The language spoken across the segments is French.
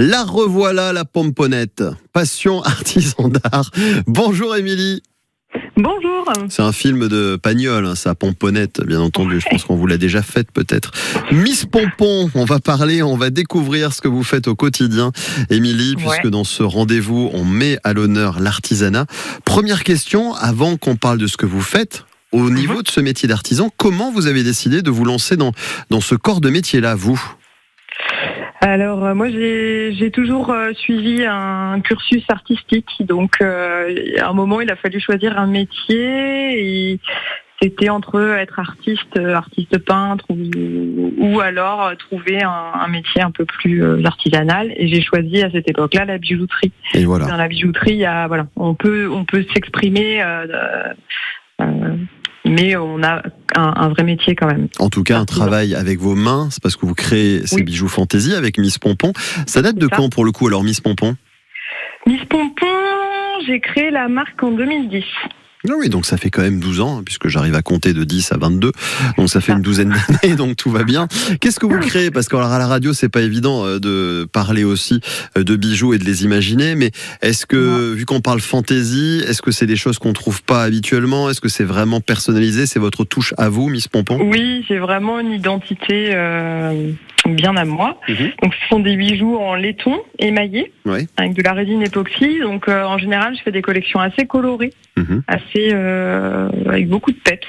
La revoilà, la pomponnette. Passion artisan d'art. Bonjour Émilie. Bonjour. C'est un film de Pagnol, hein, ça, Pomponnette, bien entendu. Je pense qu'on vous l'a déjà faite, peut-être. Miss Pompon, on va parler, on va découvrir ce que vous faites au quotidien, Émilie, puisque dans ce rendez-vous, on met à l'honneur l'artisanat. Première question, avant qu'on parle de ce que vous faites, au niveau de ce métier d'artisan, comment vous avez décidé de vous lancer dans, dans ce corps de métier-là, vous? Alors euh, moi j'ai j'ai toujours euh, suivi un cursus artistique, donc euh, à un moment il a fallu choisir un métier et c'était entre être artiste, euh, artiste peintre ou, ou alors euh, trouver un, un métier un peu plus euh, artisanal et j'ai choisi à cette époque-là la bijouterie. Et voilà. Dans la bijouterie, il y a, voilà, on peut on peut s'exprimer, euh, euh, mais on a un, un vrai métier quand même. En tout cas, un travail avec vos mains, c'est parce que vous créez ces Oui. bijoux fantaisie avec Miss Pompon. Ça date de ça. quand pour le coup alors Miss Pompon? Miss Pompon, j'ai créé la marque en 2010. Ah oui, donc ça fait quand même 12 ans, hein, puisque j'arrive à compter de 10 à 22. Donc ça fait une douzaine d'années, donc tout va bien. Qu'est-ce que vous créez? Parce qu'à la radio, c'est pas évident euh, de parler aussi euh, de bijoux et de les imaginer, mais est-ce que, vu qu'on parle fantaisie, est-ce que c'est des choses qu'on trouve pas habituellement? Est-ce que c'est vraiment personnalisé? C'est votre touche à vous, Miss Pompon? Oui, j'ai vraiment une identité euh, bien à moi. Mhm. Donc ce sont des bijoux en laiton émaillés Ouais. avec de la résine époxy. Donc euh, en général, je fais des collections assez colorées, Mhm. assez euh, avec beaucoup de peps.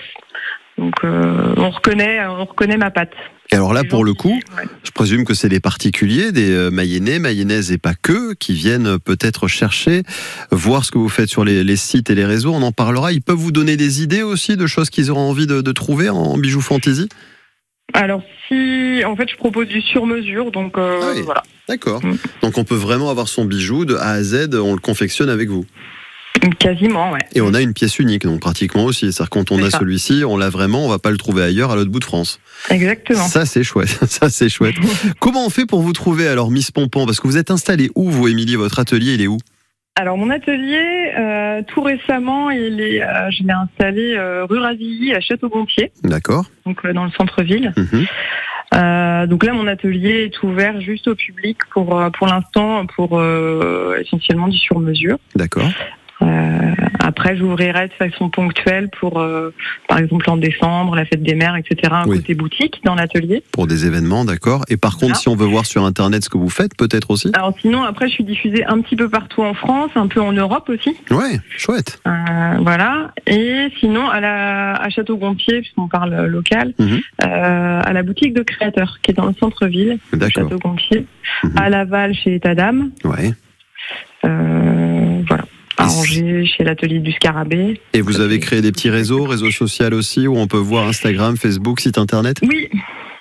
Donc euh, on reconnaît, on reconnaît ma patte. Et alors là, pour le coup. Je présume que c'est des particuliers, des euh, mayennais, mayonnaises et pas que, qui viennent peut-être chercher, voir ce que vous faites sur les, les sites et les réseaux. On en parlera. Ils peuvent vous donner des idées aussi de choses qu'ils auront envie de, de trouver en bijoux fantaisie. Alors si, en fait, je propose du sur-mesure, donc euh, Ah oui. voilà, D'accord. Mm. Donc on peut vraiment avoir son bijou de A à Z. On le confectionne avec vous. Quasiment, ouais. Et on a une pièce unique, donc pratiquement aussi. C'est-à-dire quand on a celui-ci, on l'a vraiment. On va pas le trouver ailleurs, à l'autre bout de France. Exactement. Ça c'est chouette. Ça c'est chouette. Comment on fait pour vous trouver alors, Miss Pompon Parce que vous êtes installé où, vous, Émilie? Votre atelier, il est où? Alors mon atelier, euh, tout récemment, il est, euh, je l'ai installé euh, rue Ravilly à Château-Gontier, D'accord. donc dans le centre-ville. Mhm. Euh, donc là, mon atelier est ouvert juste au public pour pour l'instant pour euh, essentiellement du sur-mesure. D'accord. Euh, après, j'ouvrirai de façon ponctuelle pour, euh, par exemple, en décembre, la fête des mères, etc. Un Oui. côté boutique dans l'atelier. pour des événements, d'accord. Et par contre, si on veut voir sur Internet ce que vous faites, peut-être aussi Alors sinon, après, je suis diffusée un petit peu partout en France, un peu en Europe aussi. Ouais, chouette. Euh, voilà. Et sinon, à, la, à Château-Gontier, puisqu'on parle local, Mhm. à la boutique de créateurs, qui est dans le centre-ville. Château-Gontier, Mhm. à Laval, chez État d'âme, Ouais. euh, chez l'atelier du Scarabée. Et vous avez créé des petits réseaux, réseaux sociaux aussi, où on peut voir Instagram, Facebook, site Internet? Oui,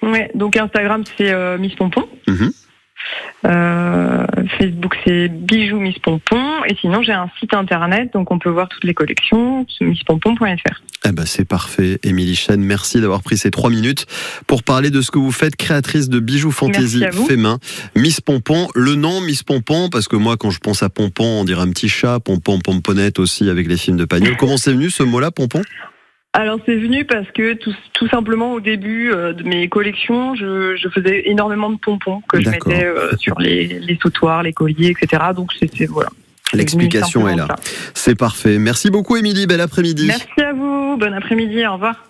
ouais. donc Instagram, c'est euh, Miss Pompon. Mhm. Euh, Facebook, c'est Bijoux Miss Pompon. Et sinon, j'ai un site internet, donc on peut voir toutes les collections, misspompon.fr. Eh ben c'est parfait. Émilie Chen, merci d'avoir pris ces trois minutes pour parler de ce que vous faites, créatrice de bijoux fantaisie fait main. Miss Pompon, le nom Miss Pompon, parce que moi quand je pense à Pompon, on dirait un petit chat, Pompon, Pomponnette aussi avec les films de Pagnol. Comment c'est venu ce mot-là, Pompon? Alors c'est venu parce que tout, tout simplement au début euh, de mes collections, je, je faisais énormément de pompons que je mettais euh, sur les, les sautoirs, les colliers, etc. Donc c'était voilà. C'est venu L'explication est là. C'est parfait. Merci beaucoup Émilie, bel après-midi. Merci à vous. Bon après-midi. Au revoir.